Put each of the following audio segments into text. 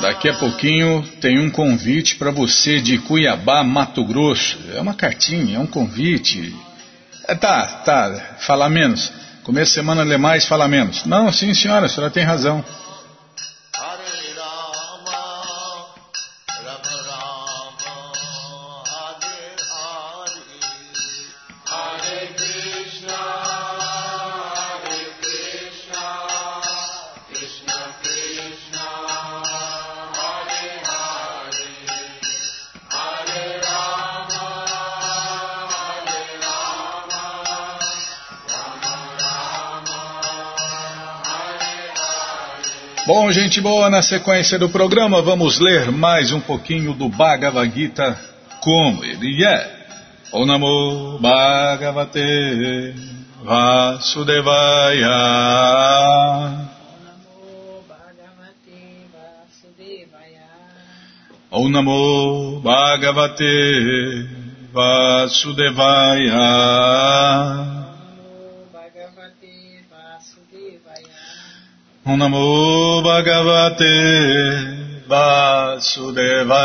Daqui a pouquinho tem um convite para você de Cuiabá, Mato Grosso. É uma cartinha, é um convite. É, tá, tá, fala menos. Começo de semana lê mais, fala menos. Não, sim senhora, a senhora tem razão. Bom, gente boa, na sequência do programa vamos ler mais um pouquinho do Bhagavad Gita como ele é. O Namo Bhagavate Vasudevaya. O Namo Bhagavate Vasudevaya. Namo Bhagavate Vasudevaya.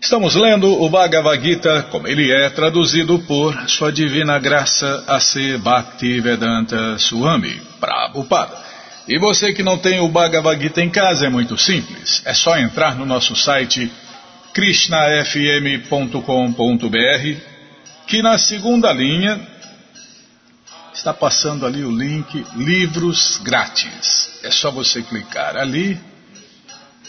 Estamos lendo o Bhagavad Gita como ele é traduzido por Sua Divina Graça A.C. Bhaktivedanta Swami Prabhupada. E você que não tem o Bhagavad Gita em casa é muito simples. É só entrar no nosso site krishnafm.com.br, que na segunda linha está passando ali o link Livros Grátis. É só você clicar ali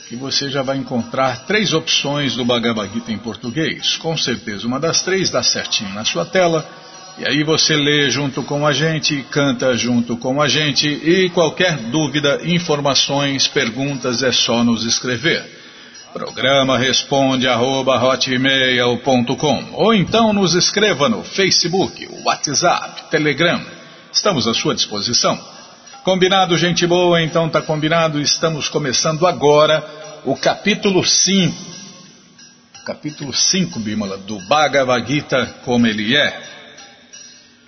que você já vai encontrar três opções do Bhagavad Gita em português. Com certeza, uma das três dá certinho na sua tela. E aí você lê junto com a gente, canta junto com a gente e qualquer dúvida, informações, perguntas é só nos escrever. Programa responde arroba hotmail.com ou então nos escreva no Facebook, WhatsApp, Telegram. Estamos à sua disposição. Combinado, gente boa? Então tá combinado. Estamos começando agora o capítulo 5. Capítulo 5, Bímola, do Bhagavad Gita, como ele é.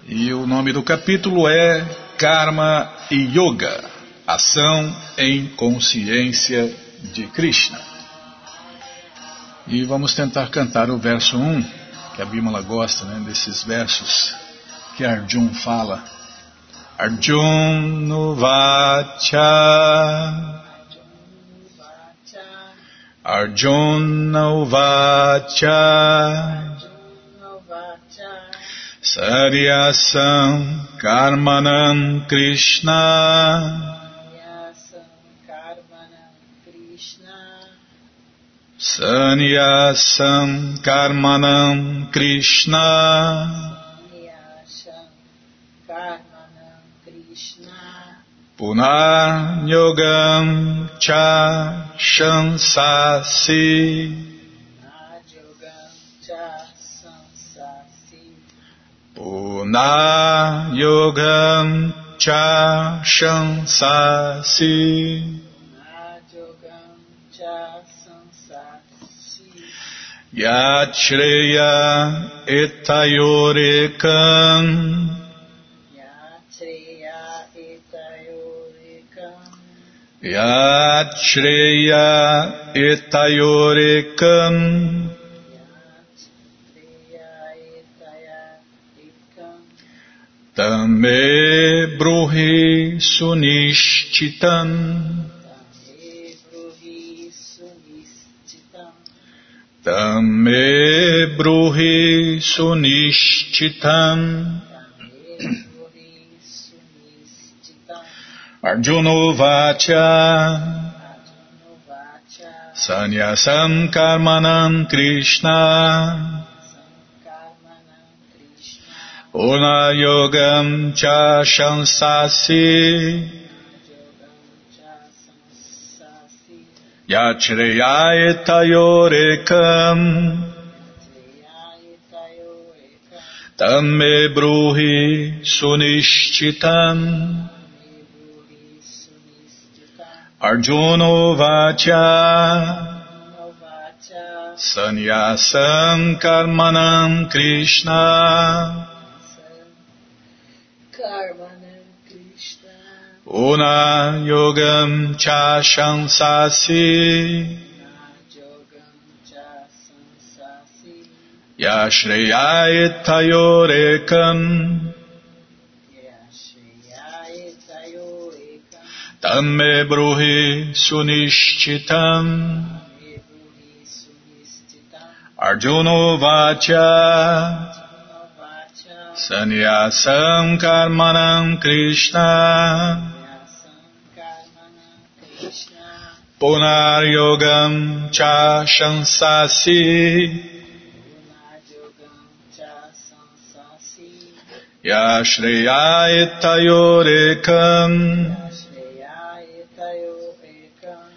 E o nome do capítulo é Karma e Yoga, ação em consciência de Krishna. E vamos tentar cantar o verso 1, que a Bímola gosta, né, desses versos que Arjun fala. Arjun Nuvacha. Arjun Nuvacha. Saryasam Karmanam Krishna Sanyasam Karmanam Krishna. Punanyogam Cha Shansasi. Punanyogam Cha Shansasi Yachreya etayorekam Yachreya etayorekam Tame bruhi sunishchitam Tame bruhi sunishchitam Arjuno vacha Sanyasam karmanam Krishna. Una yogam cha shansasi Yachreyayetayorekam Tamme bruhi sunishchitam. Arjuno vacha. Sanyasam Karmanam Krishna Karmanam Krishna Una Yogam Cha Shansasi. Yogam Cha Sansasi Yashreyayetayorekam Yashayaya Tayorekam Tamme Bruhi Sunishchitam. Arjuno Vacha Sanyasam Karmanam Krishna Karmanam Krishna Punar Yogam Cha Shansasi Yogam Cha Sansasi Yashreyayetayorekam Yashayaya Tayorekam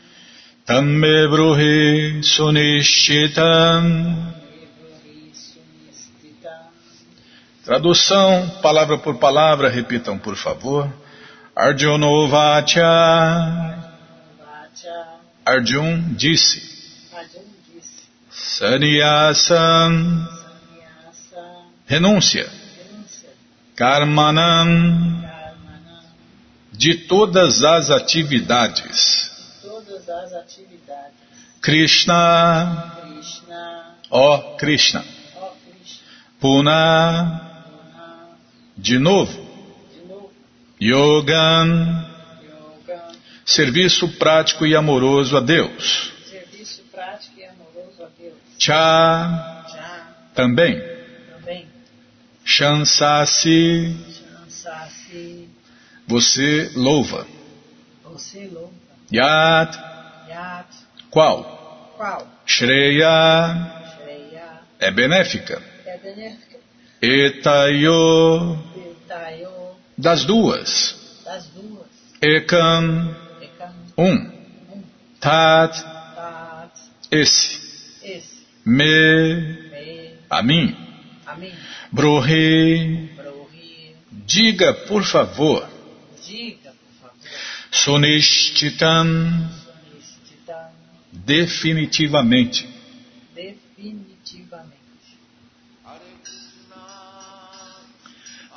Tamme Bruhi Sunishchitam Tradução, palavra por palavra, repitam por favor. Arjunovacha. Arjun disse. Disse Sannyasam. Sannyasa Renúncia. Renúncia Karmanam. Karmanam De todas as atividades. todas as atividades. Krishna. Krishna, Ó Krishna. ó Krishna, Puna. Puna, De novo. de novo, Yogam. Serviço prático e amoroso a Deus. serviço prático e amoroso a Deus. Cha. Também. também, Shansasi. Shansasi, Você louva. você louva. Yat. Yat, Qual? qual? Shreya. Shreya, É benéfica. é benéfica. Etayo. Itayo, Das duas. das duas. Ekam. Um. Tat. Esse. Me. A mim. Brohi, Diga, por favor. Sonistita, Definitivamente. definitivamente.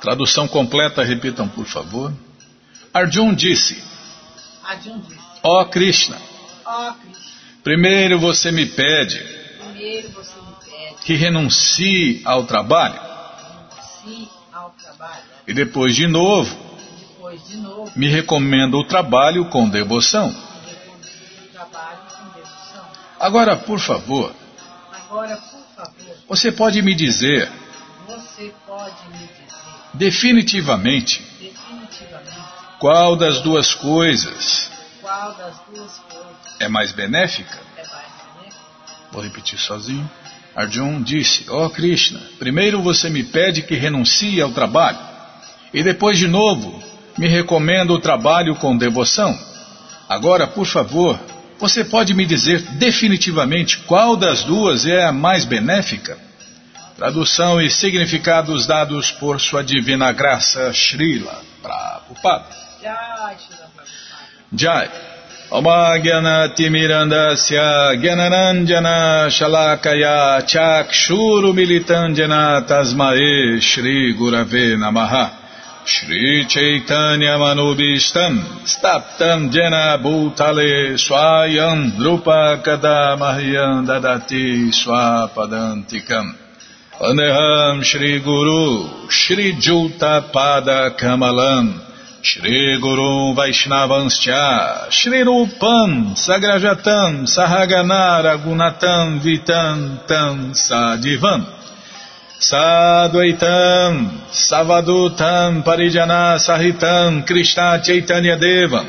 Tradução completa, repitam, por favor. Arjun disse: Arjun disse, Ó Krishna, primeiro você me pede que renuncie ao trabalho e depois de novo me recomenda o trabalho com devoção. recomendo o trabalho com devoção. Agora, por favor, você pode me dizer definitivamente qual das duas coisas qual das duas coisas é mais benéfica? é mais benéfica? Vou repetir sozinho. Arjun disse: Ó Krishna, primeiro você me pede que renuncie ao trabalho e depois de novo me recomenda o trabalho com devoção. Agora, por favor, você pode me dizer definitivamente qual das duas é a mais benéfica? Tradução e significados dados por sua divina graça, Srila Prabhupada. Jai. Omagyanatimirandasya Gyananandjana Shalakaya Chakshuru Militandjana Tasmae Shri Gurave Namaha. Shri Chaitanya Manubishtam Staptam Jena Bhutale Swayam Drupa Kadamahyam Dadati Swapadantikam. Vandeham Shri Guru Shri Juta Pada Kamalam Shri Guru Vaishnavanscha Shri Rupam Sagrajatam Sahagana Ragunatam Vitam Tam Sadivam. Sadvaitam Savadutam Parijana Sahitam Krishna Chaitanya Devam.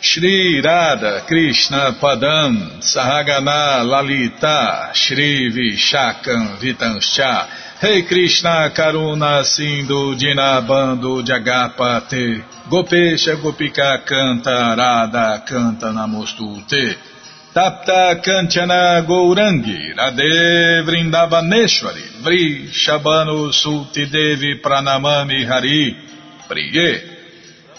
Shri Radha Krishna Padam Sahagana Lalita Shri Vishakam Vitanscha Rei Krishna Karuna Sindhu Dinabando Jagapate Gopesha Gopika Canta Radha Canta Namostute Tapta Kanchana Gourangi Radhe Vrindavaneshwari Vri Shabano Sulti Devi Pranamami Hari Priye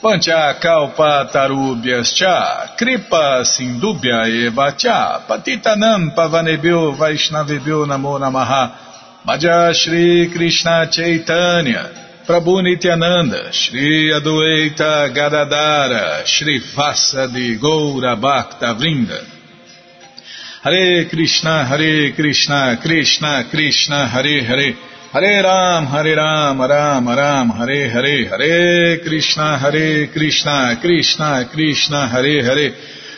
Pancha kalpa tarubhyascha kripa sindubhya eva cha patitanam pavanebhyo vaishnavebhyo namo namaha Bhaja Shri Krishna Chaitanya Prabhu Nityananda Shri Adueita Gadadara Shri Vasa de Goura Bhakta Vrinda. Hare Krishna Hare Krishna Krishna Krishna Hare Hare. Hare Ram, Hare Ram, Ram, Ram, Hare Hare, Hare Krishna, Hare Krishna, Krishna, Krishna, Hare Hare,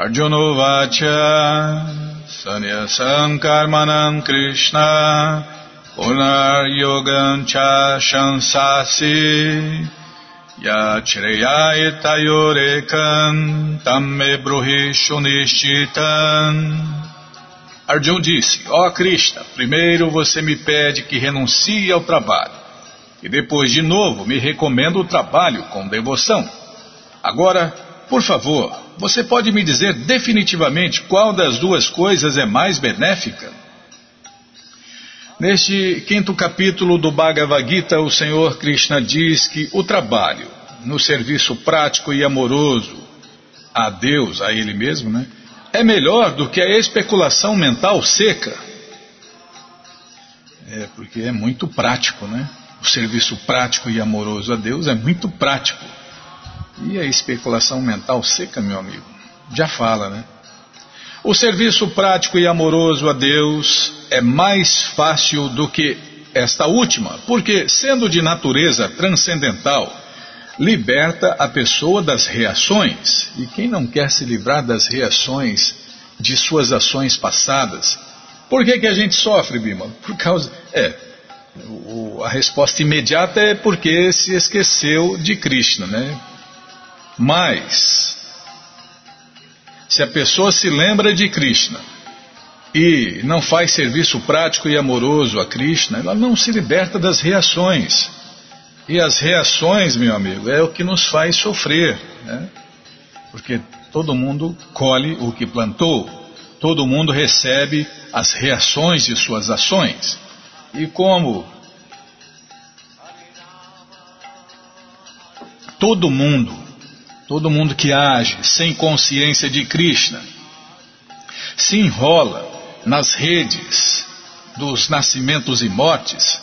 Arjuna Vacha Sanyasam Karmanam Krishna Punar Yogam Cha Shansasi Yachreya Itayorekam Tamme Bruhi Arjuna disse, ó oh Krishna, primeiro você me pede que renuncie ao trabalho, e depois de novo me recomenda o trabalho com devoção. Agora, por favor, você pode me dizer definitivamente qual das duas coisas é mais benéfica? Neste quinto capítulo do Bhagavad Gita, o Senhor Krishna diz que o trabalho no serviço prático e amoroso a Deus, a Ele mesmo, né, é melhor do que a especulação mental seca. É, porque é muito prático, né? O serviço prático e amoroso a Deus é muito prático. E a especulação mental seca, meu amigo? Já fala, né? O serviço prático e amoroso a Deus é mais fácil do que esta última, porque, sendo de natureza transcendental, liberta a pessoa das reações. E quem não quer se livrar das reações de suas ações passadas? Por que, que a gente sofre, Bima? Por causa. É. O, a resposta imediata é porque se esqueceu de Krishna, né? Mas, se a pessoa se lembra de Krishna e não faz serviço prático e amoroso a Krishna, ela não se liberta das reações. E as reações, meu amigo, é o que nos faz sofrer, né? Porque todo mundo colhe o que plantou, todo mundo recebe as reações de suas ações. E como todo mundo Todo mundo que age sem consciência de Krishna se enrola nas redes dos nascimentos e mortes,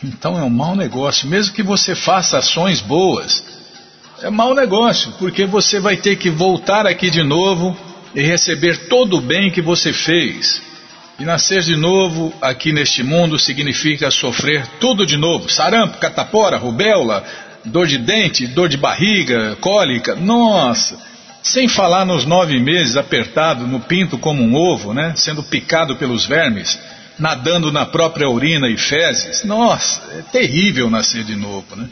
então é um mau negócio. Mesmo que você faça ações boas, é mau negócio, porque você vai ter que voltar aqui de novo e receber todo o bem que você fez. E nascer de novo aqui neste mundo significa sofrer tudo de novo: sarampo, catapora, rubéola, dor de dente, dor de barriga, cólica, nossa! Sem falar nos nove meses apertado no pinto como um ovo, né? Sendo picado pelos vermes, nadando na própria urina e fezes. Nossa, é terrível nascer de novo, né?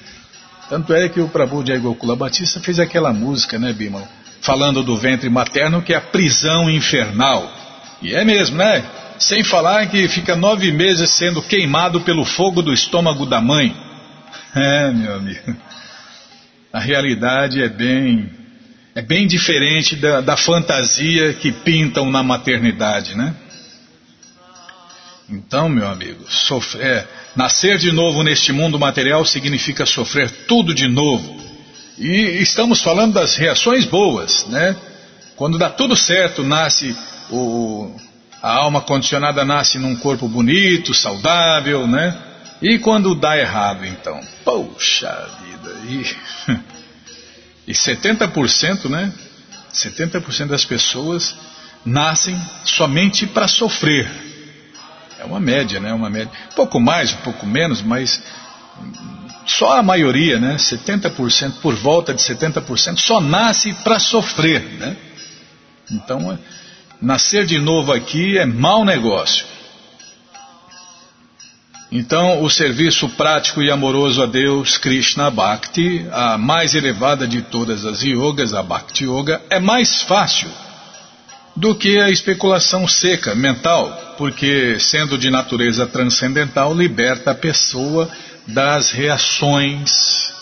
Tanto é que o Prabhu de Gokula Batista fez aquela música, né, Bimala? Falando do ventre materno que é a prisão infernal. E é mesmo, né? Sem falar que fica nove meses sendo queimado pelo fogo do estômago da mãe. É, meu amigo. A realidade é bem, é bem diferente da, da fantasia que pintam na maternidade, né? Então, meu amigo, sofrer, é, nascer de novo neste mundo material significa sofrer tudo de novo. E estamos falando das reações boas, né? Quando dá tudo certo, nasce o, a alma condicionada nasce num corpo bonito, saudável, né? E quando dá errado, então? Poxa vida! E, e 70%, né? 70% das pessoas nascem somente para sofrer. É uma média, né? Uma média. Pouco mais, um pouco menos, mas só a maioria, né? 70%, por volta de 70%, só nasce para sofrer, né? Então, nascer de novo aqui é mau negócio. Então, o serviço prático e amoroso a Deus, Krishna Bhakti, a mais elevada de todas as yogas, a Bhakti Yoga, é mais fácil do que a especulação seca, mental, porque, sendo de natureza transcendental, liberta a pessoa das reações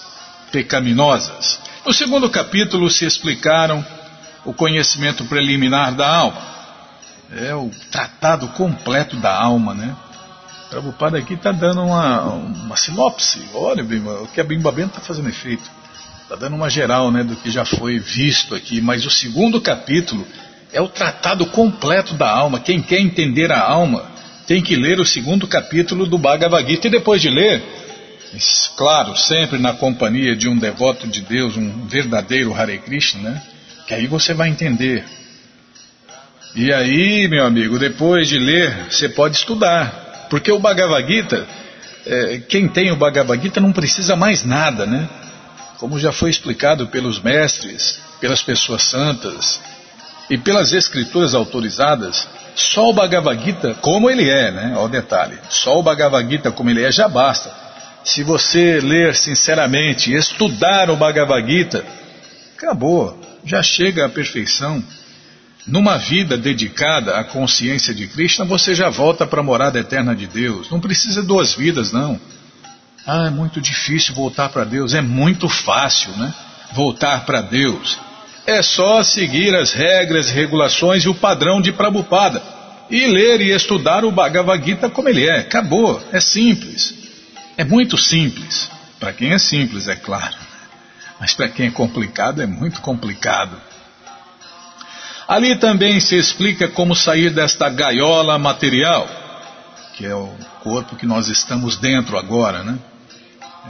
pecaminosas. No segundo capítulo se explicaram o conhecimento preliminar da alma. É o tratado completo da alma, né? Prabhupada aqui está dando uma, uma sinopse. Olha, Bimba, o que a Bimba Bento está fazendo efeito. Está dando uma geral né, do que já foi visto aqui. Mas o segundo capítulo é o tratado completo da alma. Quem quer entender a alma tem que ler o segundo capítulo do Bhagavad Gita. E depois de ler, claro, sempre na companhia de um devoto de Deus, um verdadeiro Hare Krishna, né? Que aí você vai entender. E aí, meu amigo, depois de ler, você pode estudar. Porque o Bhagavad Gita, é, quem tem o Bhagavad Gita não precisa mais nada, né? Como já foi explicado pelos mestres, pelas pessoas santas e pelas escrituras autorizadas, só o Bhagavad Gita como ele é, né? Olha o detalhe, só o Bhagavad Gita como ele é já basta. Se você ler sinceramente, estudar o Bhagavad Gita, acabou, já chega à perfeição. Numa vida dedicada à consciência de Krishna, você já volta para a morada eterna de Deus. Não precisa duas vidas, não. Ah, é muito difícil voltar para Deus. É muito fácil, né? Voltar para Deus. É só seguir as regras, regulações e o padrão de Prabhupada. E ler e estudar o Bhagavad Gita como ele é. Acabou. É simples. É muito simples. Para quem é simples, é claro. Mas para quem é complicado, é muito complicado. Ali também se explica como sair desta gaiola material, que é o corpo que nós estamos dentro agora, né?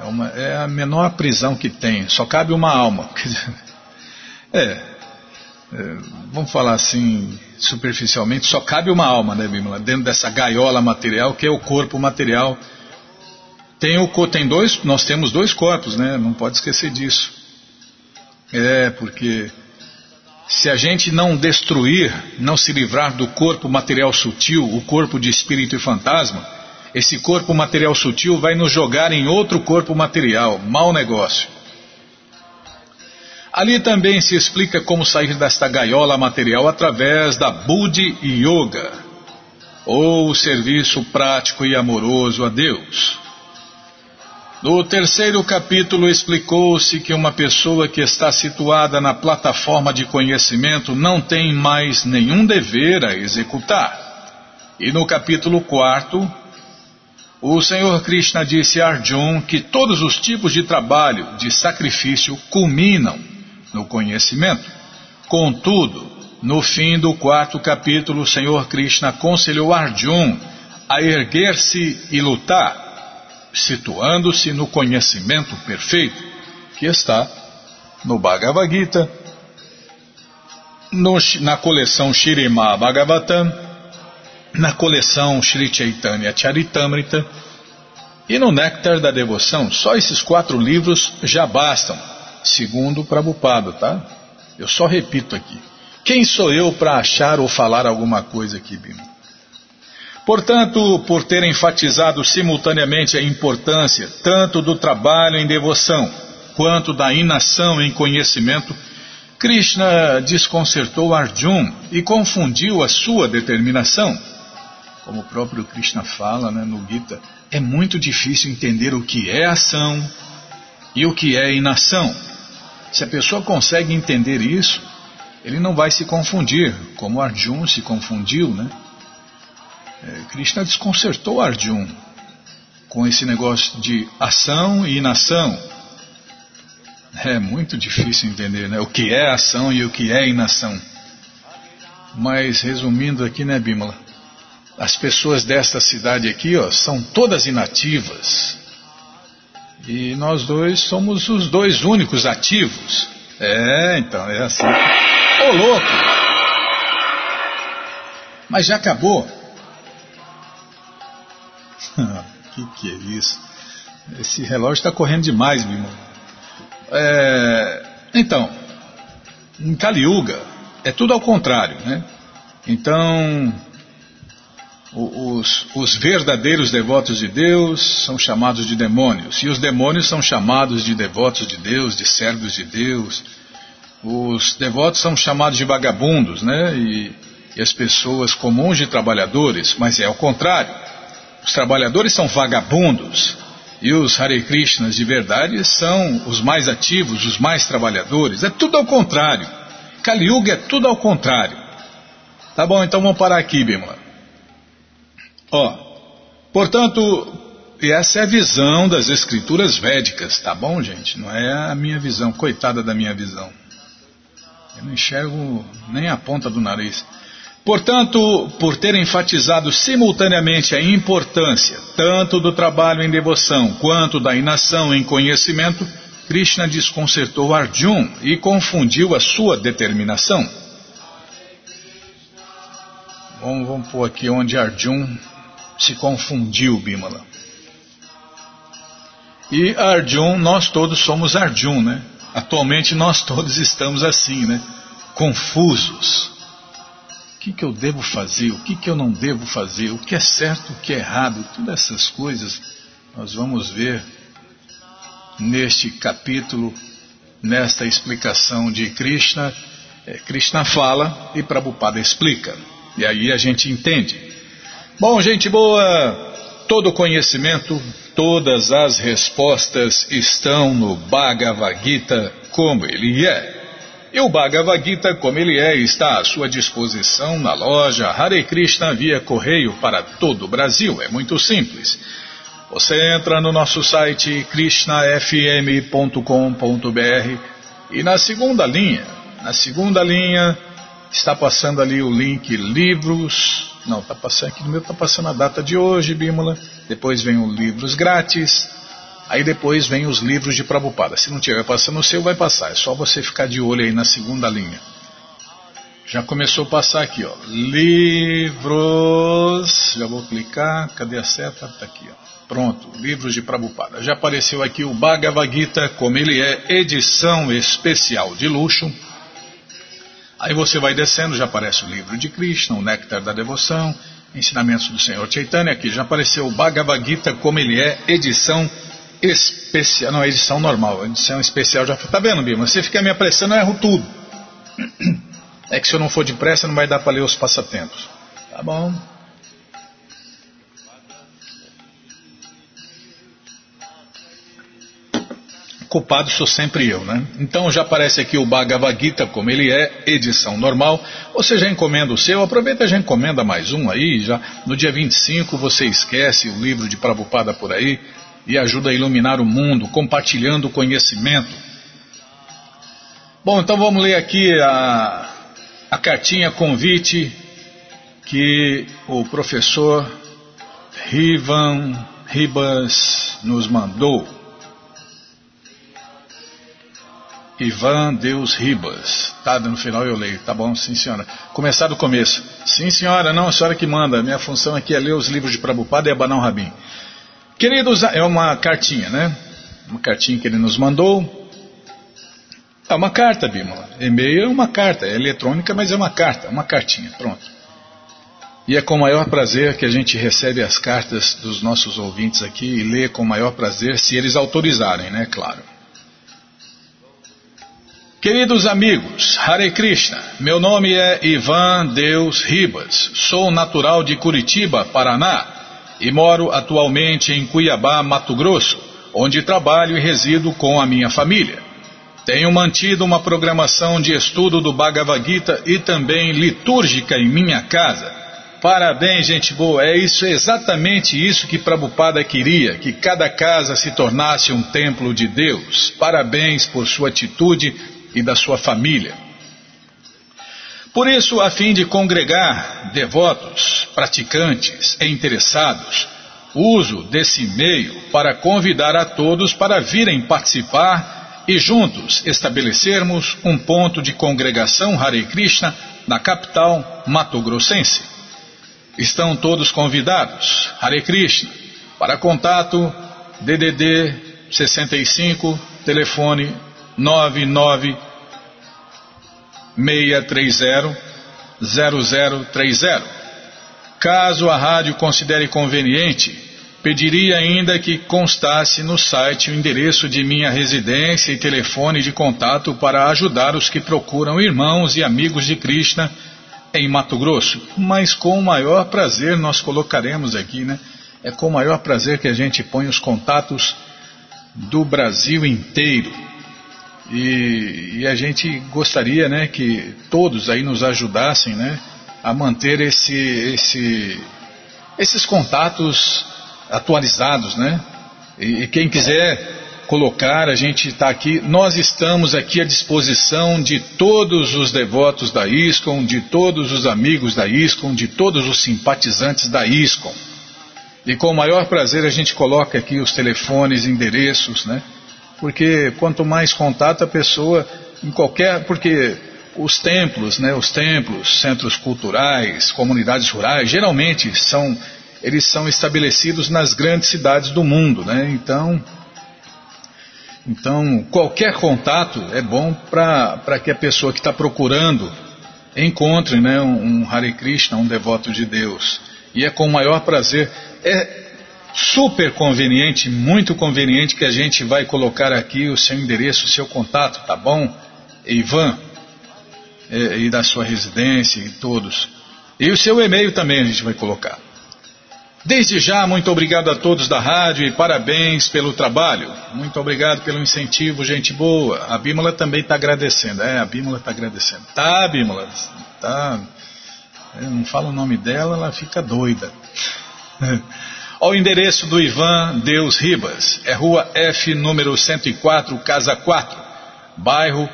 É, uma, é a menor prisão que tem, só cabe uma alma. É, é, vamos falar assim, superficialmente, só cabe uma alma, né, Bímola? Dentro dessa gaiola material, que é o corpo material. Tem, o, tem dois, nós temos dois corpos, né? Não pode esquecer disso. É, porque se a gente não destruir, não se livrar do corpo material sutil, o corpo de espírito e fantasma, esse corpo material sutil vai nos jogar em outro corpo material, mau negócio. Ali também se explica como sair desta gaiola material através da Budi Yoga, ou serviço prático e amoroso a Deus. No terceiro capítulo explicou-se que uma pessoa que está situada na plataforma de conhecimento não tem mais nenhum dever a executar. E no capítulo quarto, o Senhor Krishna disse a Arjun que todos os tipos de trabalho, de sacrifício, culminam no conhecimento. Contudo, no fim do quarto capítulo, o Senhor Krishna aconselhou Arjun a erguer-se e lutar situando-se no conhecimento perfeito, que está no Bhagavad Gita, no, na coleção Shirima Bhagavatam, na coleção Sri Chaitanya Charitamrita e no Néctar da Devoção. Só esses quatro livros já bastam, segundo Prabhupada, tá? Eu só repito aqui. Quem sou eu para achar ou falar alguma coisa aqui, Bima? Portanto, por ter enfatizado simultaneamente a importância tanto do trabalho em devoção quanto da inação em conhecimento, Krishna desconcertou Arjun e confundiu a sua determinação. Como o próprio Krishna fala né, no Gita, é muito difícil entender o que é ação e o que é inação. Se a pessoa consegue entender isso, ele não vai se confundir, como Arjun se confundiu, né? É, Krishna desconcertou Arjun com esse negócio de ação e inação. É muito difícil entender né? o que é ação e o que é inação. Mas resumindo aqui, né, Bimala? As pessoas desta cidade aqui, ó, são todas inativas. E nós dois somos os dois únicos ativos. É, então, é assim. Ô, louco! Mas já acabou. que que é isso? Esse relógio está correndo demais, meu irmão. É, então, em Kali é tudo ao contrário, né? Então, os, os, verdadeiros devotos de Deus são chamados de demônios, e os demônios são chamados de devotos de Deus, de servos de Deus. Os devotos são chamados de vagabundos, né? E, e as pessoas comuns de trabalhadores, mas é ao contrário. Os trabalhadores são vagabundos, e os Hare Krishnas de verdade são os mais ativos, os mais trabalhadores. É tudo ao contrário. Kali Yuga é tudo ao contrário. Tá bom, então vamos parar aqui, Bima. Ó, portanto, essa é a visão das escrituras védicas, tá bom, gente? Não é a minha visão, coitada da minha visão. Eu não enxergo nem a ponta do nariz. Portanto, por ter enfatizado simultaneamente a importância tanto do trabalho em devoção quanto da inação em conhecimento, Krishna desconcertou Arjun e confundiu a sua determinação. Vamos, pôr aqui onde Arjun se confundiu, Bimala. E Arjun, nós todos somos Arjun, né? Atualmente nós todos estamos assim, né? Confusos. O que, que eu devo fazer? O que, que eu não devo fazer? O que é certo? O que é errado? Todas essas coisas nós vamos ver neste capítulo, nesta explicação de Krishna. É, Krishna fala e Prabhupada explica. E aí a gente entende. Bom, gente boa, todo conhecimento, todas as respostas estão no Bhagavad Gita como ele é. E o Bhagavad Gita, como ele é, está à sua disposição na loja Hare Krishna via correio para todo o Brasil. É muito simples. Você entra no nosso site krishnafm.com.br e na segunda linha, na segunda linha, está passando ali o link livros. Não, está passando aqui no meu, está passando a data de hoje, Bímola. Depois vem o livros grátis. Aí depois vem os livros de Prabhupada. Se não tiver passando o seu, vai passar. É só você ficar de olho aí na segunda linha. Já começou a passar aqui, ó. Livros. Já vou clicar. Cadê a seta? Está aqui, ó. Pronto, livros de Prabhupada. Já apareceu aqui o Bhagavad Gita, como ele é, edição especial de luxo. Aí você vai descendo, já aparece o livro de Krishna, o Néctar da Devoção, Ensinamentos do Senhor Chaitanya. Aqui já apareceu o Bhagavad Gita, como ele é, edição especial. Não, edição normal, edição especial já Tá vendo, Bima? Você fica me apressando, eu erro tudo. É que se eu não for depressa, não vai dar para ler os passatempos. Tá bom. culpado sou sempre eu, né? Então já aparece aqui o Bhagavad Gita como ele é, edição normal. Você já encomenda o seu, aproveita e já encomenda mais um aí, já no dia 25 você esquece o livro de Prabhupada por aí e ajuda a iluminar o mundo, compartilhando o conhecimento. Bom, então vamos ler aqui a, a cartinha convite que o professor Rivan Ribas nos mandou. Ivan Deus Ribas. Tá, no final eu leio. Tá bom, sim senhora. Começar do começo. Sim senhora, não, a senhora que manda. Minha função aqui é ler os livros de Prabhupada e abanar o. Queridos, é uma cartinha, né? Uma cartinha que ele nos mandou. É uma carta, Bímola. E-mail é uma carta, é eletrônica, mas é uma carta, uma cartinha, pronto. E é com o maior prazer que a gente recebe as cartas dos nossos ouvintes aqui e lê com o maior prazer, se eles autorizarem, né? Claro. Queridos amigos, Hare Krishna, meu nome é Ivan Deus Ribas, sou natural de Curitiba, Paraná e moro atualmente em Cuiabá, Mato Grosso, onde trabalho e resido com a minha família. Tenho mantido uma programação de estudo do Bhagavad Gita e também litúrgica em minha casa. Parabéns, gente boa, é isso, é exatamente isso que Prabhupada queria, que cada casa se tornasse um templo de Deus. Parabéns por sua atitude e da sua família. Por isso, a fim de congregar devotos, praticantes e interessados, uso desse meio para convidar a todos para virem participar e juntos estabelecermos um ponto de congregação Hare Krishna na capital mato-grossense. Estão todos convidados. Hare Krishna. Para contato, DDD 65, telefone 99 630 0030. Caso a rádio considere conveniente, pediria ainda que constasse no site o endereço de minha residência e telefone de contato para ajudar os que procuram irmãos e amigos de Krishna em Mato Grosso. Mas com o maior prazer nós colocaremos aqui, né? É com o maior prazer que a gente põe os contatos do Brasil inteiro. E, e, a gente gostaria né, que todos aí nos ajudassem né, a manter esse, esse, esses contatos atualizados, né? E, e quem quiser colocar, a gente está aqui, nós estamos aqui à disposição de todos os devotos da ISCOM, de todos os amigos da ISCOM, de todos os simpatizantes da ISCOM. E com o maior prazer a gente coloca aqui os telefones, endereços, né? Porque quanto mais contato a pessoa em qualquer, porque os templos, né, os templos, centros culturais, comunidades rurais, geralmente são eles são estabelecidos nas grandes cidades do mundo, né? Então, então qualquer contato é bom para que a pessoa que está procurando encontre, né, um, Hare Krishna, um devoto de Deus. E é com o maior prazer. É super conveniente, muito conveniente que a gente vai colocar aqui o seu endereço, o seu contato, tá bom? Ivan, e, e da sua residência e todos. E o seu e-mail também a gente vai colocar. Desde já, muito obrigado a todos da rádio e parabéns pelo trabalho. Muito obrigado pelo incentivo, gente boa. A Bímola também está agradecendo. É, a Bímola está agradecendo. Tá, Bímola, tá. Eu não falo o nome dela, ela fica doida. Ao endereço do Ivan Deus Ribas, é rua F, número 104, casa 4, bairro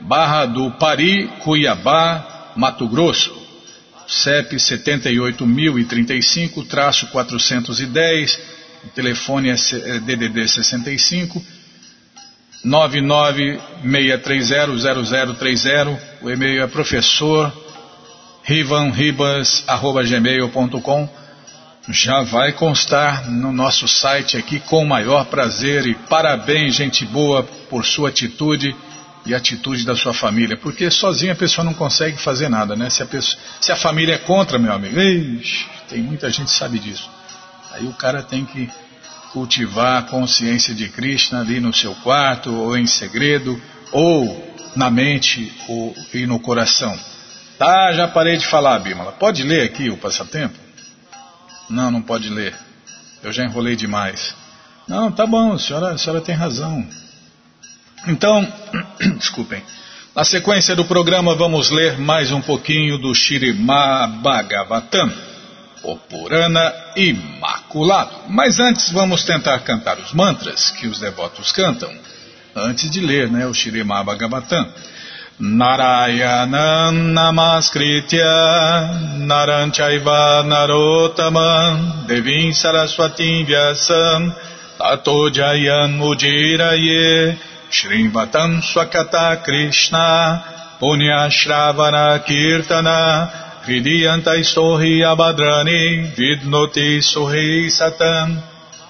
Barra do Pari, Cuiabá, Mato Grosso. CEP 78035-410, o telefone é DDD 65 996300030, o e-mail é professor rivanribas.gmail.com já vai constar no nosso site aqui com o maior prazer e parabéns, gente boa, por sua atitude e atitude da sua família, porque sozinha a pessoa não consegue fazer nada, né? Se a, pessoa, se a família é contra, meu amigo, ixi, tem muita gente que sabe disso. Aí o cara tem que cultivar a consciência de Krishna ali no seu quarto, ou em segredo, ou na mente ou, e no coração. Tá, já parei de falar, Bímola. Pode ler aqui o passatempo? Não, não pode ler. Eu já enrolei demais. Não, tá bom, a senhora, a senhora tem razão. Então, desculpem. Na sequência do programa vamos ler mais um pouquinho do Shirimá Bhagavatam, o Purana Imaculado. Mas antes vamos tentar cantar os mantras que os devotos cantam, antes de ler né, o Shirimá Bhagavatam. Namaskritya Naranchaiva Narotaman Devim Saraswatim Vyasam Tato Jayam Ujiraye Shrivatam Swakata Krishna Punya Shravana Kirtana Hridiyanta Sohi Abadrani Vidnoti Sohi Satam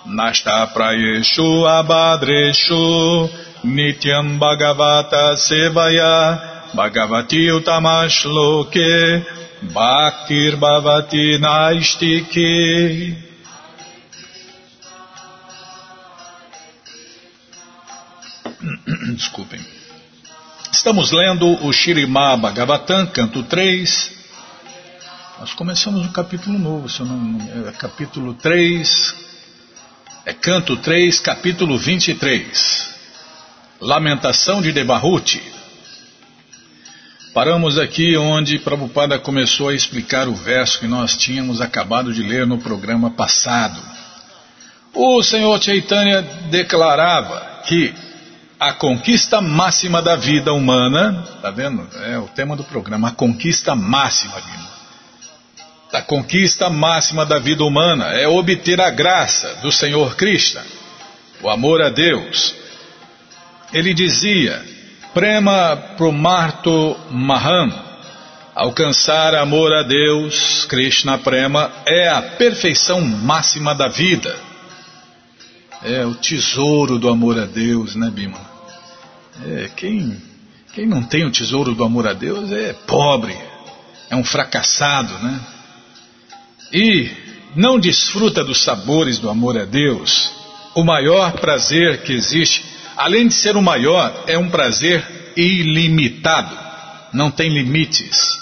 Nasta Prayeshu Abadreshu Nityam Bhagavata Sevaya Bhagavati Utamashloke Bhaktir Bhavati Naistiki Desculpem. Estamos lendo o Shirimá Bhagavatam, canto 3. Nós começamos um capítulo novo, se eu não, é capítulo 3, é canto 3, capítulo 23. Lamentação de Debahuti. Paramos aqui onde Prabhupada começou a explicar o verso que nós tínhamos acabado de ler no programa passado. O Senhor Chaitanya declarava que a conquista máxima da vida humana, tá vendo? É o tema do programa, a conquista máxima, A conquista máxima da vida humana é obter a graça do Senhor Krishna, o amor a Deus. Ele dizia, Prema Promarto Maham, alcançar amor a Deus, Krishna Prema, é a perfeição máxima da vida. É o tesouro do amor a Deus, né, Bima? É, quem, quem não tem o tesouro do amor a Deus é pobre, é um fracassado, né? e não desfruta dos sabores do amor a Deus, o maior prazer que existe, além de ser o maior, é um prazer ilimitado, não tem limites.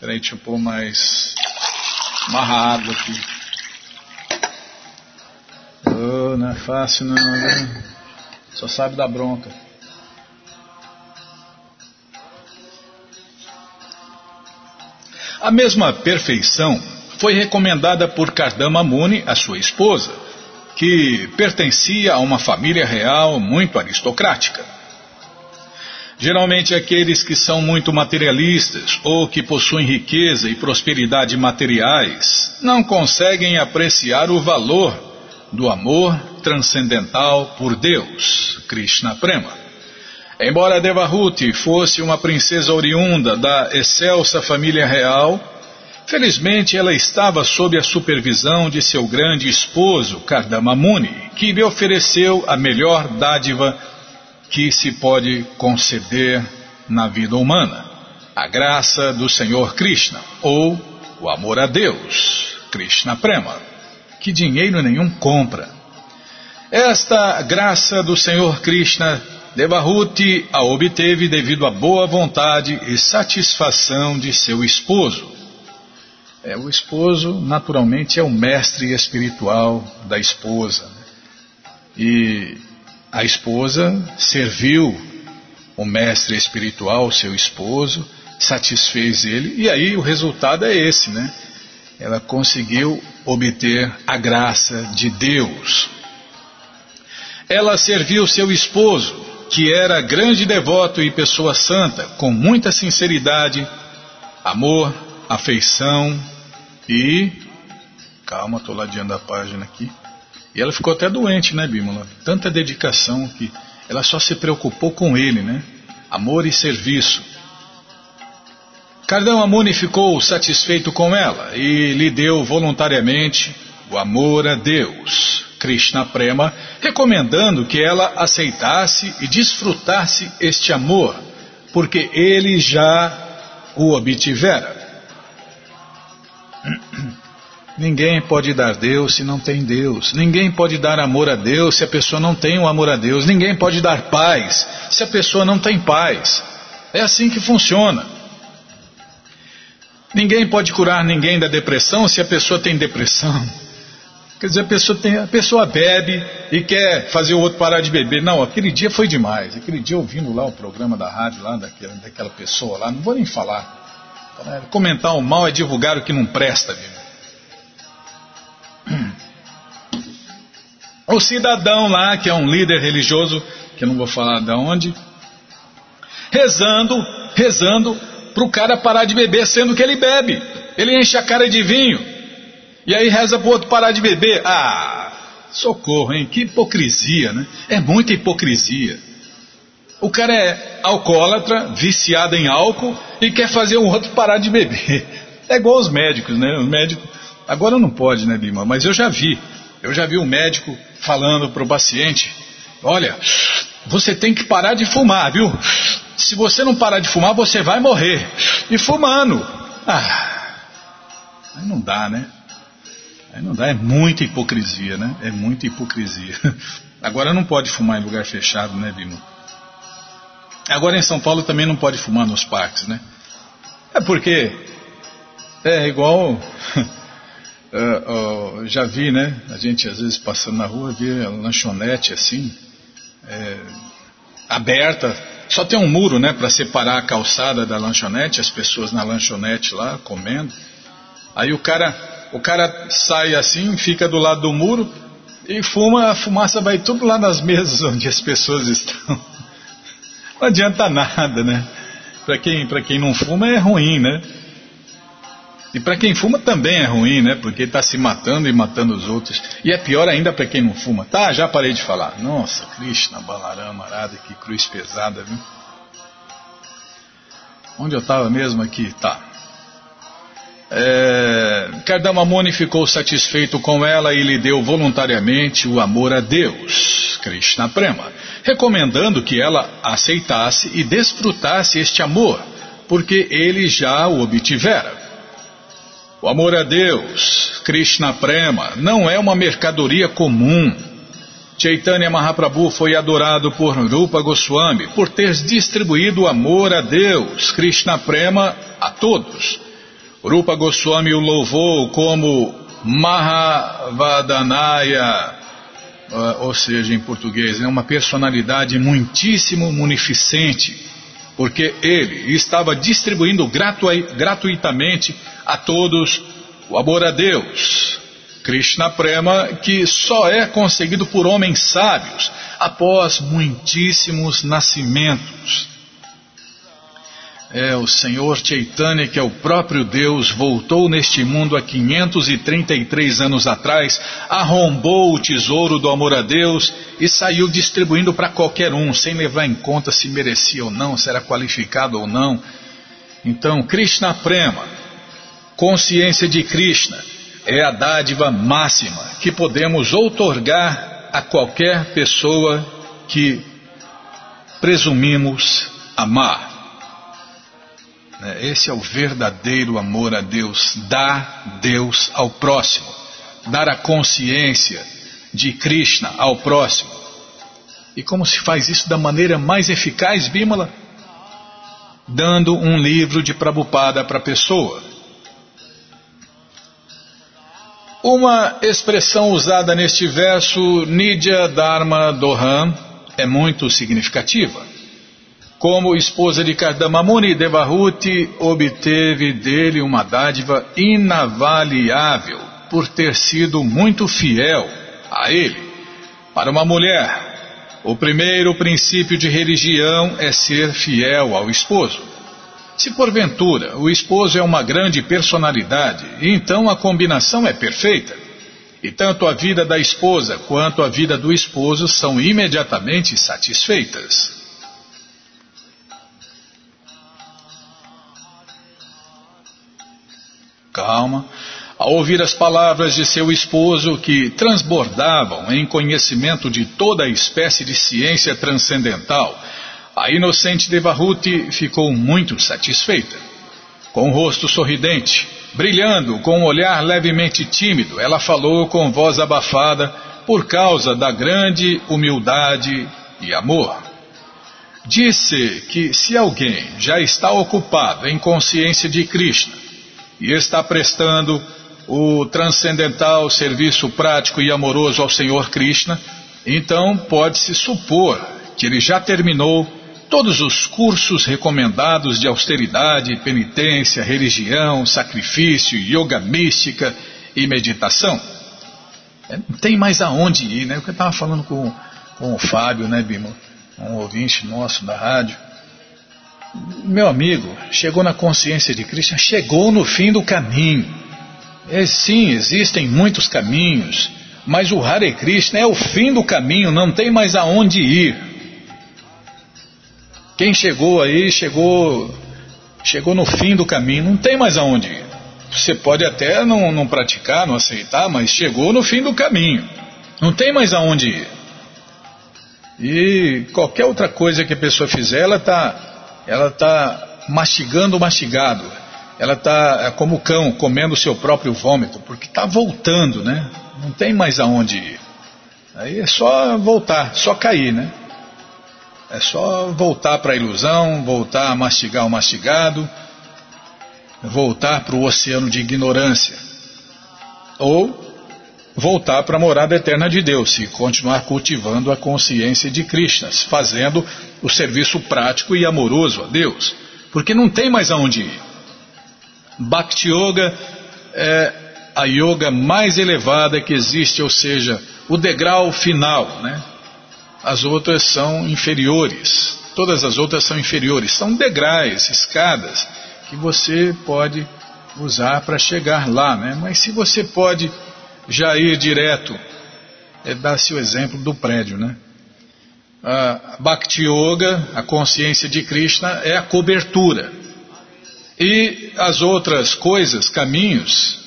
Peraí, deixa eu pôr mais. Marra água aqui. Oh, não é fácil não, né? Só sabe da bronca. A mesma perfeição foi recomendada por Kardama Muni, a sua esposa, que pertencia a uma família real muito aristocrática. Geralmente aqueles que são muito materialistas ou que possuem riqueza e prosperidade materiais não conseguem apreciar o valor do amor transcendental por Deus, Krishna Prema. Embora Devahuti fosse uma princesa oriunda da excelsa família real, felizmente ela estava sob a supervisão de seu grande esposo, Kardama Muni, que lhe ofereceu a melhor dádiva que se pode conceder na vida humana, a graça do Senhor Krishna, ou o amor a Deus, Krishna Prema, que dinheiro nenhum compra. Esta graça do Senhor Krishna Devahuti a obteve devido à boa vontade e satisfação de seu esposo. É, o esposo, naturalmente, é o mestre espiritual da esposa. Né? E a esposa serviu o mestre espiritual, seu esposo, satisfez ele, e aí o resultado é esse, né? Ela conseguiu obter a graça de Deus. Ela serviu seu esposo, que era grande devoto e pessoa santa, com muita sinceridade, amor, afeição e. Calma, estou ladeando a página aqui. E ela ficou até doente, né, Bímola? Tanta dedicação que ela só se preocupou com ele, né? Amor e serviço. Cardão Amuni ficou satisfeito com ela e lhe deu voluntariamente o amor a Deus. Krishna Prema, recomendando que ela aceitasse e desfrutasse este amor, porque ele já o obtivera. Ninguém pode dar Deus se não tem Deus. Ninguém pode dar amor a Deus se a pessoa não tem o amor a Deus. Ninguém pode dar paz se a pessoa não tem paz. É assim que funciona. Ninguém pode curar ninguém da depressão se a pessoa tem depressão. Quer dizer, a pessoa, tem, a pessoa bebe e quer fazer o outro parar de beber. Não, aquele dia foi demais. Aquele dia ouvindo lá o programa da rádio lá daquela, daquela pessoa lá, não vou nem falar. Comentar o mal é divulgar o que não presta, viu? O cidadão lá, que é um líder religioso, que eu não vou falar de onde, rezando, rezando para o cara parar de beber, sendo que ele bebe. Ele enche a cara de vinho. E aí reza pro outro parar de beber. Ah, socorro, hein? Que hipocrisia, né? É muita hipocrisia. O cara é alcoólatra, viciado em álcool e quer fazer o outro parar de beber. É igual os médicos, né? Os médicos. Agora não pode, né, Lima? Mas eu já vi. Eu já vi um médico falando para o paciente: Olha, você tem que parar de fumar, viu? Se você não parar de fumar, você vai morrer. E fumando. Ah, aí não dá, né? Aí não dá, é muita hipocrisia, né? É muita hipocrisia. Agora não pode fumar em lugar fechado, né, Bimo? Agora em São Paulo também não pode fumar nos parques, né? É porque é igual. uh, uh, já vi, né? A gente às vezes passando na rua vê lanchonete assim, é, aberta. Só tem um muro, né, para separar a calçada da lanchonete, as pessoas na lanchonete lá comendo. Aí o cara o cara sai assim, fica do lado do muro e fuma, a fumaça vai tudo lá nas mesas onde as pessoas estão. Não adianta nada, né? Para quem, quem não fuma é ruim, né? E para quem fuma também é ruim, né? Porque está se matando e matando os outros. E é pior ainda para quem não fuma. Tá, já parei de falar. Nossa, Krishna, Balarama, Arada, que cruz pesada, viu? Onde eu estava mesmo aqui? Tá. É, Kardamamuni ficou satisfeito com ela e lhe deu voluntariamente o amor a Deus, Krishna Prema, recomendando que ela aceitasse e desfrutasse este amor, porque ele já o obtivera. O amor a Deus, Krishna Prema, não é uma mercadoria comum. Chaitanya Mahaprabhu foi adorado por Rupa Goswami por ter distribuído o amor a Deus, Krishna Prema, a todos. Rupa Goswami o louvou como Mahavadanaya, ah, ou seja, em português, é uma personalidade muitíssimo munificente, porque ele estava distribuindo gratuitamente a todos o amor a Deus, Krishna Prema, que só é conseguido por homens sábios após muitíssimos nascimentos. É, o Senhor Chaitanya, que é o próprio Deus, voltou neste mundo há 533 anos atrás, arrombou o tesouro do amor a Deus e saiu distribuindo para qualquer um, sem levar em conta se merecia ou não, se era qualificado ou não. Então, Krishna Prema, consciência de Krishna, é a dádiva máxima que podemos outorgar a qualquer pessoa que presumimos amar. Né, esse é o verdadeiro amor a Deus, dar Deus ao próximo, dar a consciência de Krishna ao próximo. E como se faz isso da maneira mais eficaz, Bímola? Dando um livro de Prabhupada para a pessoa Uma expressão usada neste verso, Nidya Dharma Dohan, é muito significativa. Como esposa de Kardamamuni, Devahuti obteve dele uma dádiva inavaliável por ter sido muito fiel a ele. Para uma mulher, o primeiro princípio de religião é ser fiel ao esposo. Se porventura o esposo é uma grande personalidade, então a combinação é perfeita. E tanto a vida da esposa quanto a vida do esposo são imediatamente satisfeitas. Calma. Ao ouvir as palavras de seu esposo, que transbordavam em conhecimento de toda a espécie de ciência transcendental, a inocente Devahuti ficou muito satisfeita. Com o rosto sorridente, brilhando com um olhar levemente tímido, ela falou com voz abafada por causa da grande humildade e amor. Disse que se alguém já está ocupado em consciência de Krishna e está prestando o transcendental serviço prático e amoroso ao Senhor Krishna, então pode-se supor que ele já terminou todos os cursos recomendados de austeridade, penitência, religião, sacrifício, yoga mística e meditação. É, não tem mais aonde ir, né? Eu estava falando com, com o Fábio, né, Bimo? Um ouvinte nosso da rádio. Meu amigo, chegou na consciência de Cristo, chegou no fim do caminho. É, sim, existem muitos caminhos, mas o Hare Krishna é o fim do caminho, não tem mais aonde ir. Quem chegou aí, chegou, chegou no fim do caminho, não tem mais aonde ir. Você pode até não, não praticar, não aceitar, mas chegou no fim do caminho. Não tem mais aonde ir. E qualquer outra coisa que a pessoa fizer, ela está ela tá mastigando o mastigado. Ela está é como o cão comendo o seu próprio vômito, porque está voltando, né? Não tem mais aonde ir. Aí é só voltar, só cair, né? É só voltar para a ilusão, voltar a mastigar o mastigado, voltar para o oceano de ignorância. Ou voltar para a morada eterna de Deus e continuar cultivando a consciência de Krishna, fazendo o serviço prático e amoroso a Deus, porque não tem mais aonde ir. Bhakti Yoga é a yoga mais elevada que existe, ou seja, o degrau final, né? as outras são inferiores. Todas as outras são inferiores. São degraus, escadas, que você pode usar para chegar lá. Né? Mas se você pode já ir direto, é, dá-se o exemplo do prédio. Né? A Bhakti Yoga, a consciência de Krishna, é a cobertura. E as outras coisas, caminhos,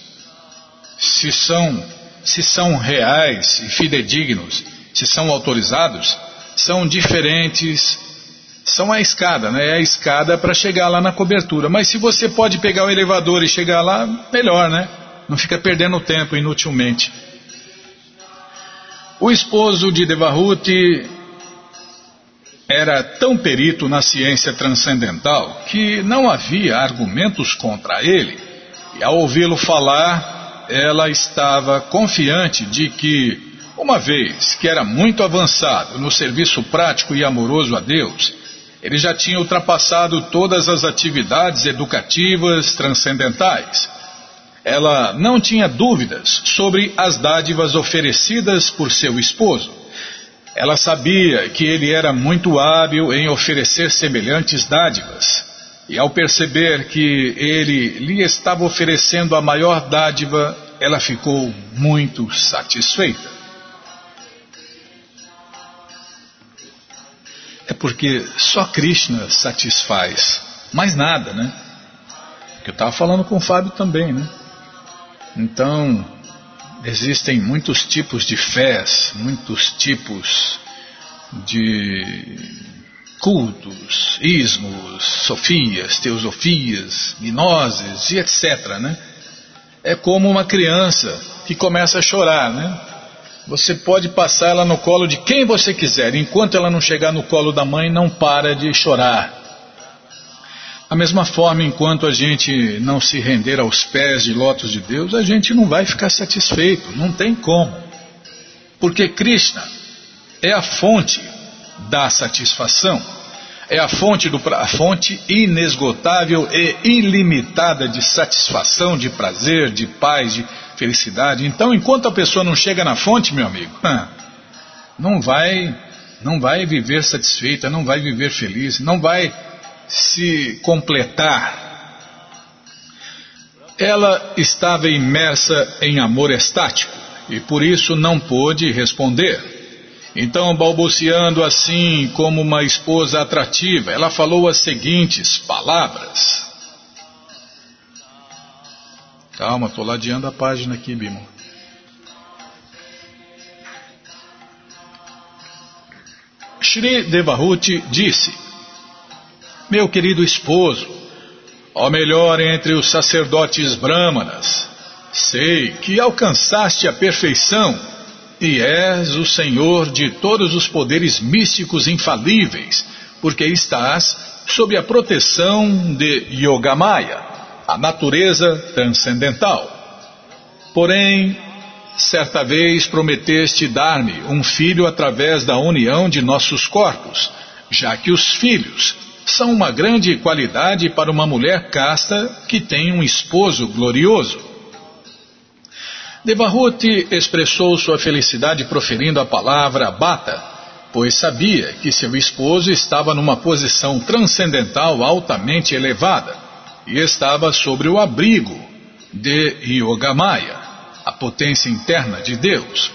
se são, se são reais e fidedignos, se são autorizados, são diferentes são a escada, né? É a escada para chegar lá na cobertura. Mas se você pode pegar o elevador e chegar lá, melhor, né? Não fica perdendo tempo inutilmente. O esposo de Devahuti era tão perito na ciência transcendental que não havia argumentos contra ele. E ao ouvi-lo falar, ela estava confiante de que, uma vez que era muito avançado no serviço prático e amoroso a Deus, ele já tinha ultrapassado todas as atividades educativas transcendentais. Ela não tinha dúvidas sobre as dádivas oferecidas por seu esposo. Ela sabia que ele era muito hábil em oferecer semelhantes dádivas. E ao perceber que ele lhe estava oferecendo a maior dádiva, ela ficou muito satisfeita. É porque só Krishna satisfaz, mais nada, né? Que eu estava falando com o Fábio também, né? Então, existem muitos tipos de fés, muitos tipos de cultos, ismos, sofias, teosofias, gnoses e etc, né? É como uma criança que começa a chorar, né? Você pode passar ela no colo de quem você quiser, enquanto ela não chegar no colo da mãe, não para de chorar. Da mesma forma, enquanto a gente não se render aos pés de lotos de Deus, a gente não vai ficar satisfeito, não tem como. Porque Krishna é a fonte da satisfação, é a fonte, do, a fonte inesgotável e ilimitada de satisfação, de prazer, de paz, de felicidade. Então, enquanto a pessoa não chega na fonte, meu amigo, não vai, não vai viver satisfeita, não vai viver feliz, não vai se completar. Ela estava imersa em amor estático e por isso não pôde responder. Então, balbuciando assim como uma esposa atrativa, ela falou as seguintes palavras. Calma, estou ladeando a página aqui, Bimo. Shri Devahuti disse: Meu querido esposo, ó melhor entre os sacerdotes brahmanas, sei que alcançaste a perfeição e és o Senhor de todos os poderes místicos infalíveis, porque estás sob a proteção de Yogamaya a natureza transcendental. Porém, certa vez prometeste dar-me um filho através da união de nossos corpos, já que os filhos são uma grande qualidade para uma mulher casta que tem um esposo glorioso. Devahuti expressou sua felicidade proferindo a palavra bata, pois sabia que seu esposo estava numa posição transcendental altamente elevada e estava sobre o abrigo de Yogamaya, a potência interna de Deus.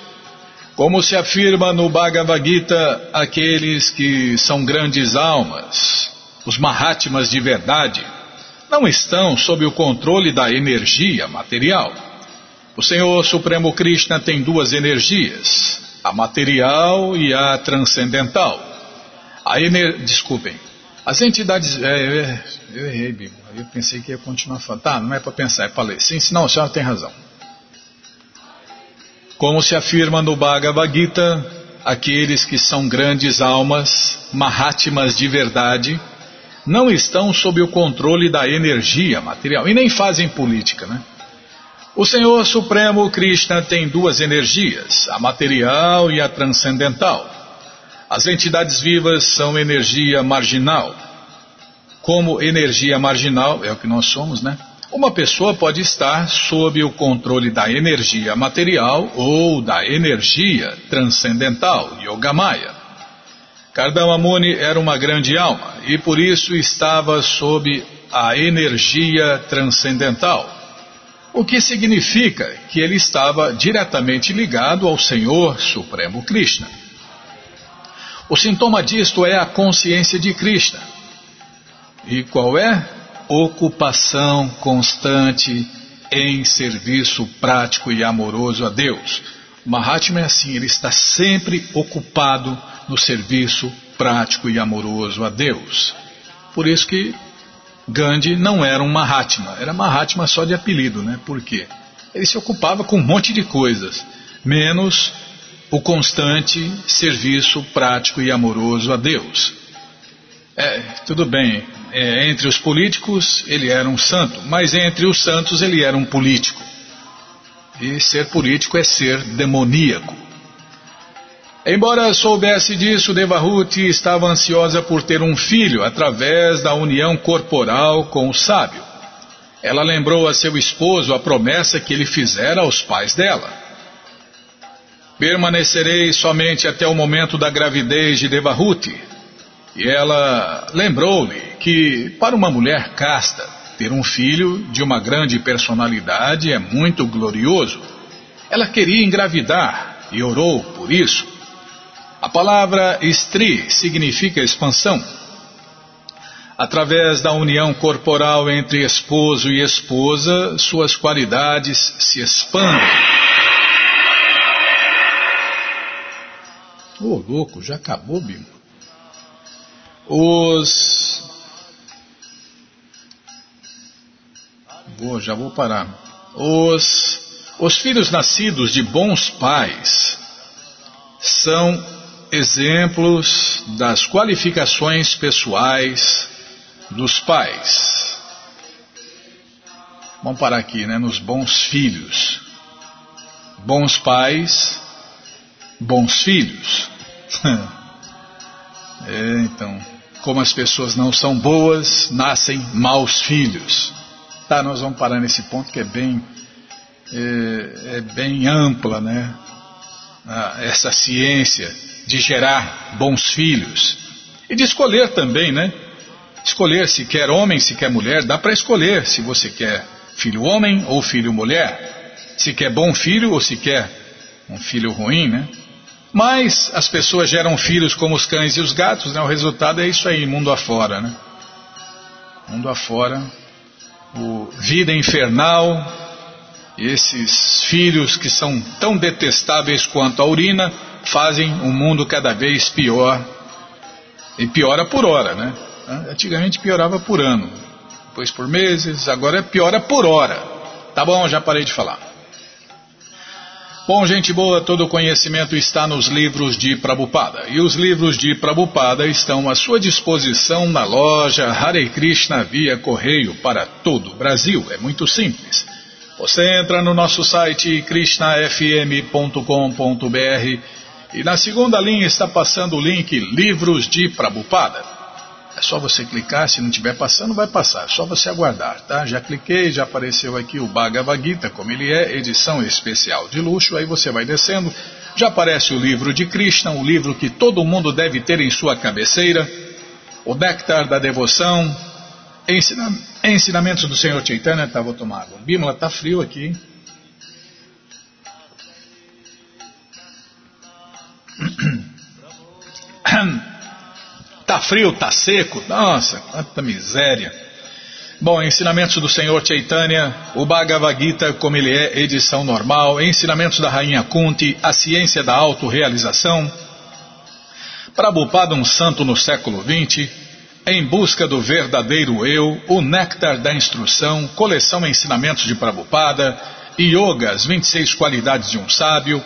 Como se afirma no Bhagavad Gita, aqueles que são grandes almas, os Mahatmas de verdade, não estão sob o controle da energia material. O Senhor Supremo Krishna tem duas energias, a material e a transcendental. A ener... Desculpem, as entidades. É, é, eu errei, Bíblia. Eu pensei que ia continuar falando. Tá, não é para pensar, é para ler. Sim, não, a senhora tem razão. Como se afirma no Bhagavad Gita, aqueles que são grandes almas, Mahatmas de verdade, não estão sob o controle da energia material e nem fazem política, né? O Senhor Supremo Krishna tem duas energias, a material e a transcendental. As entidades vivas são energia marginal. Como energia marginal, é o que nós somos, né? Uma pessoa pode estar sob o controle da energia material ou da energia transcendental, Yogamaya. Kardama Muni era uma grande alma e por isso estava sob a energia transcendental, o que significa que ele estava diretamente ligado ao Senhor Supremo Krishna. O sintoma disto é a consciência de Krishna. E qual é? Ocupação constante em serviço prático e amoroso a Deus. Mahatma é assim, ele está sempre ocupado no serviço prático e amoroso a Deus. Por isso que Gandhi não era um Mahatma, era Mahatma só de apelido, né? Por quê? Ele se ocupava com um monte de coisas, menos o constante serviço prático e amoroso a Deus. É, tudo bem, é, entre os políticos ele era um santo, mas entre os santos ele era um político. E ser político é ser demoníaco. Embora soubesse disso, Devahuti estava ansiosa por ter um filho através da união corporal com o sábio. Ela lembrou a seu esposo a promessa que ele fizera aos pais dela. Permanecerei somente até o momento da gravidez de Devahuti. E ela lembrou-lhe que, para uma mulher casta, ter um filho de uma grande personalidade é muito glorioso. Ela queria engravidar e orou por isso. A palavra estri significa expansão. Através da união corporal entre esposo e esposa, suas qualidades se expandem. Ô oh, louco, já acabou, Bimo? Os. Vou, já vou parar. Os, os filhos nascidos de bons pais são exemplos das qualificações pessoais dos pais. Vamos parar aqui, né? Nos bons filhos. Bons pais, bons filhos. é, então, como as pessoas não são boas, nascem maus filhos. Tá, nós vamos parar nesse ponto que é bem, é, é bem ampla, né? Ah, essa ciência de gerar bons filhos e de escolher também, né? Escolher se quer homem, se quer mulher, dá para escolher se você quer filho homem ou filho mulher, se quer bom filho ou se quer um filho ruim, né? Mas as pessoas geram filhos como os cães e os gatos, né? O resultado é isso aí, mundo afora, né? Mundo afora, o vida infernal, esses filhos que são tão detestáveis quanto a urina, fazem um mundo cada vez pior. E piora por hora, né? Antigamente piorava por ano, depois por meses, agora piora por hora. Tá bom, já parei de falar. Bom, gente boa, todo conhecimento está nos livros de Prabupada. E os livros de Prabupada estão à sua disposição na loja Hare Krishna via correio para todo o Brasil. É muito simples. Você entra no nosso site krishnafm.com.br e na segunda linha está passando o link Livros de Prabupada. É só você clicar, se não estiver passando, vai passar. É só você aguardar, tá? Já cliquei, já apareceu aqui o Bhagavad Gita, como ele é, edição especial de luxo. Aí você vai descendo, já aparece o livro de Krishna, o livro que todo mundo deve ter em sua cabeceira, o Néctar da Devoção, ensinamentos do Senhor Chaitanya. Tá, vou tomar água. Bímola, tá frio aqui. Tá frio, tá seco? Nossa, quanta miséria. Bom, ensinamentos do Senhor Chaitanya, o Bhagavad Gita como ele é, edição normal, ensinamentos da Rainha Kunti, a ciência da autorrealização, Prabhupada um santo no século XX, em busca do verdadeiro eu, o néctar da instrução, coleção ensinamentos de Prabhupada, as 26 qualidades de um sábio,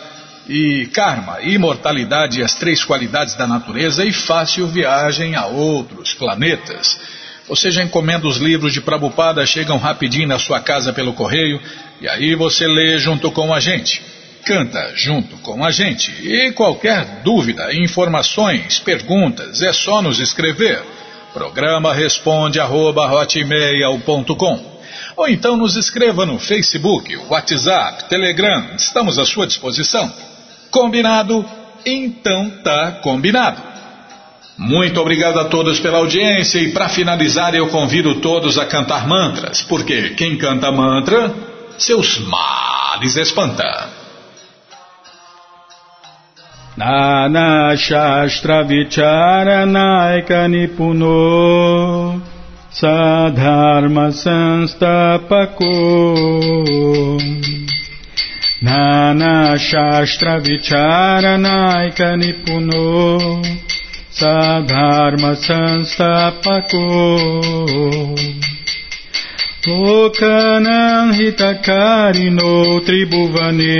e karma, imortalidade e as três qualidades da natureza e fácil viagem a outros planetas. Você já encomenda os livros de Prabhupada, chegam rapidinho na sua casa pelo correio e aí você lê junto com a gente. Canta junto com a gente. E qualquer dúvida, informações, perguntas, é só nos escrever. Programa responde arroba, Ou então nos escreva no Facebook, WhatsApp, Telegram, estamos à sua disposição. Combinado? Então tá combinado. Muito obrigado a todos pela audiência e para finalizar eu convido todos a cantar mantras, porque quem canta mantra, seus males espanta. Nana Shastra नानाशास्त्रविचारनायकनिपुनो साधर्मसंस्थापको लोकनहितकारिणो त्रिभुवने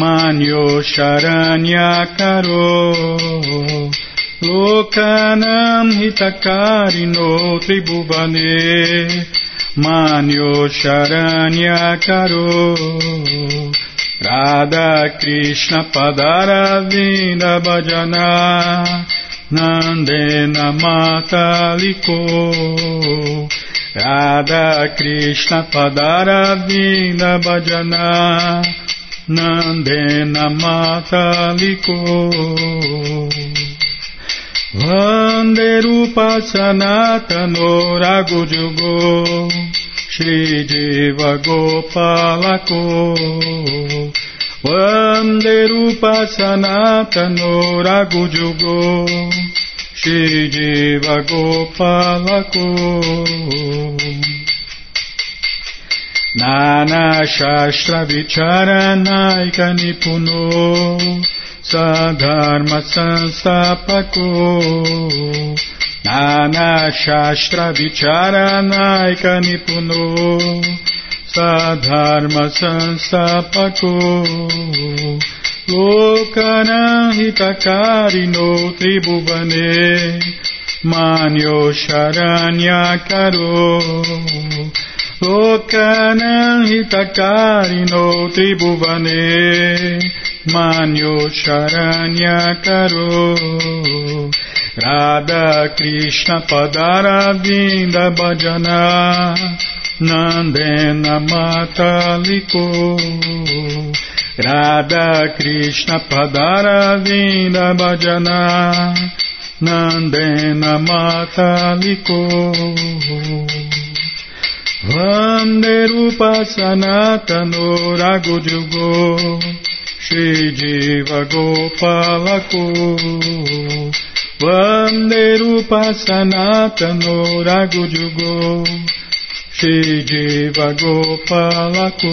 मान्यो शरण्याकरो लोकनं हितकारिणो त्रिभुवने Manyo Sharanya Karo Radha Krishna Padaravinda Bhajana Nandena Mataliko Radha Krishna Padaravinda Bhajana Nandena Mataliko Vande Rupa Sanatano Ragujugo Shri Jiva Gopalako. Vande Rupa Sanatano Ragujugo Shri Jiva Gopalako. Nana Shastra Vicharanaika Nipuno Sadharma Sanstapako Nanashastra Vicharanaika Nipuno. Sadharma Sanstapako Lokanam Hitakarino Tribhuvane. Manyo Charanyakaro Lokanam Hitakarino Tribhuvane. Manyo Manyo Sharanyakaro Radha Krishna Padaravinda Bhajana Nandena Mataliko Radha Krishna Padaravinda Bhajana Nandena Mataliko Vande Rupa Sanatano Ragujugo Shri Jiva Gopalako Vande Rupa Sanatano Ragujugo Shri Jiva Gopalako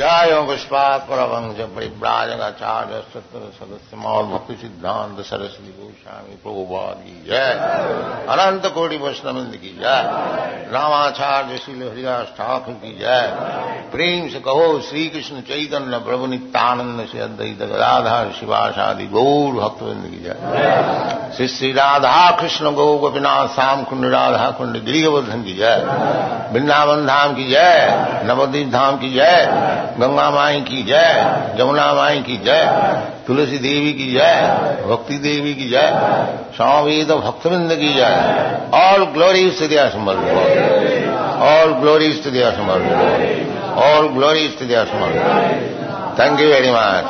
जय पुष्पात परवंश परिव्राजकाचार्य सत्र सदस्य मौल भक्ति सिद्धांत, सरस्वती गोस्वामी, प्रभुपाद की जय। अनंत कोटि वैष्णविंद की जय। रामाचार्य शिल हरिदास ठाकुर की जय। प्रेम से कहो श्री कृष्ण चैतन्य, प्रभु नित्यानंद से अद्वैत गदाधर, शिवाशादि गौर भक्तविंद की जय। श्री श्री राधा कृष्ण, गौ गोपीनाथ, श्याम कुंड, राधा कुंड गिरिवर्धन की जय। वृंदावन धाम की जय। नवदीप धाम की जय। गंगा माई की जय जमुना माई की जय, तुलसी देवी की जय, भक्ति देवी की जय स्वामीद भक्तविंद की जय। ऑल ग्लोरीज टू दिया ऑल ग्लोरीज टू दिया ऑल ग्लोरीज टू दिया थैंक यू वेरी मच.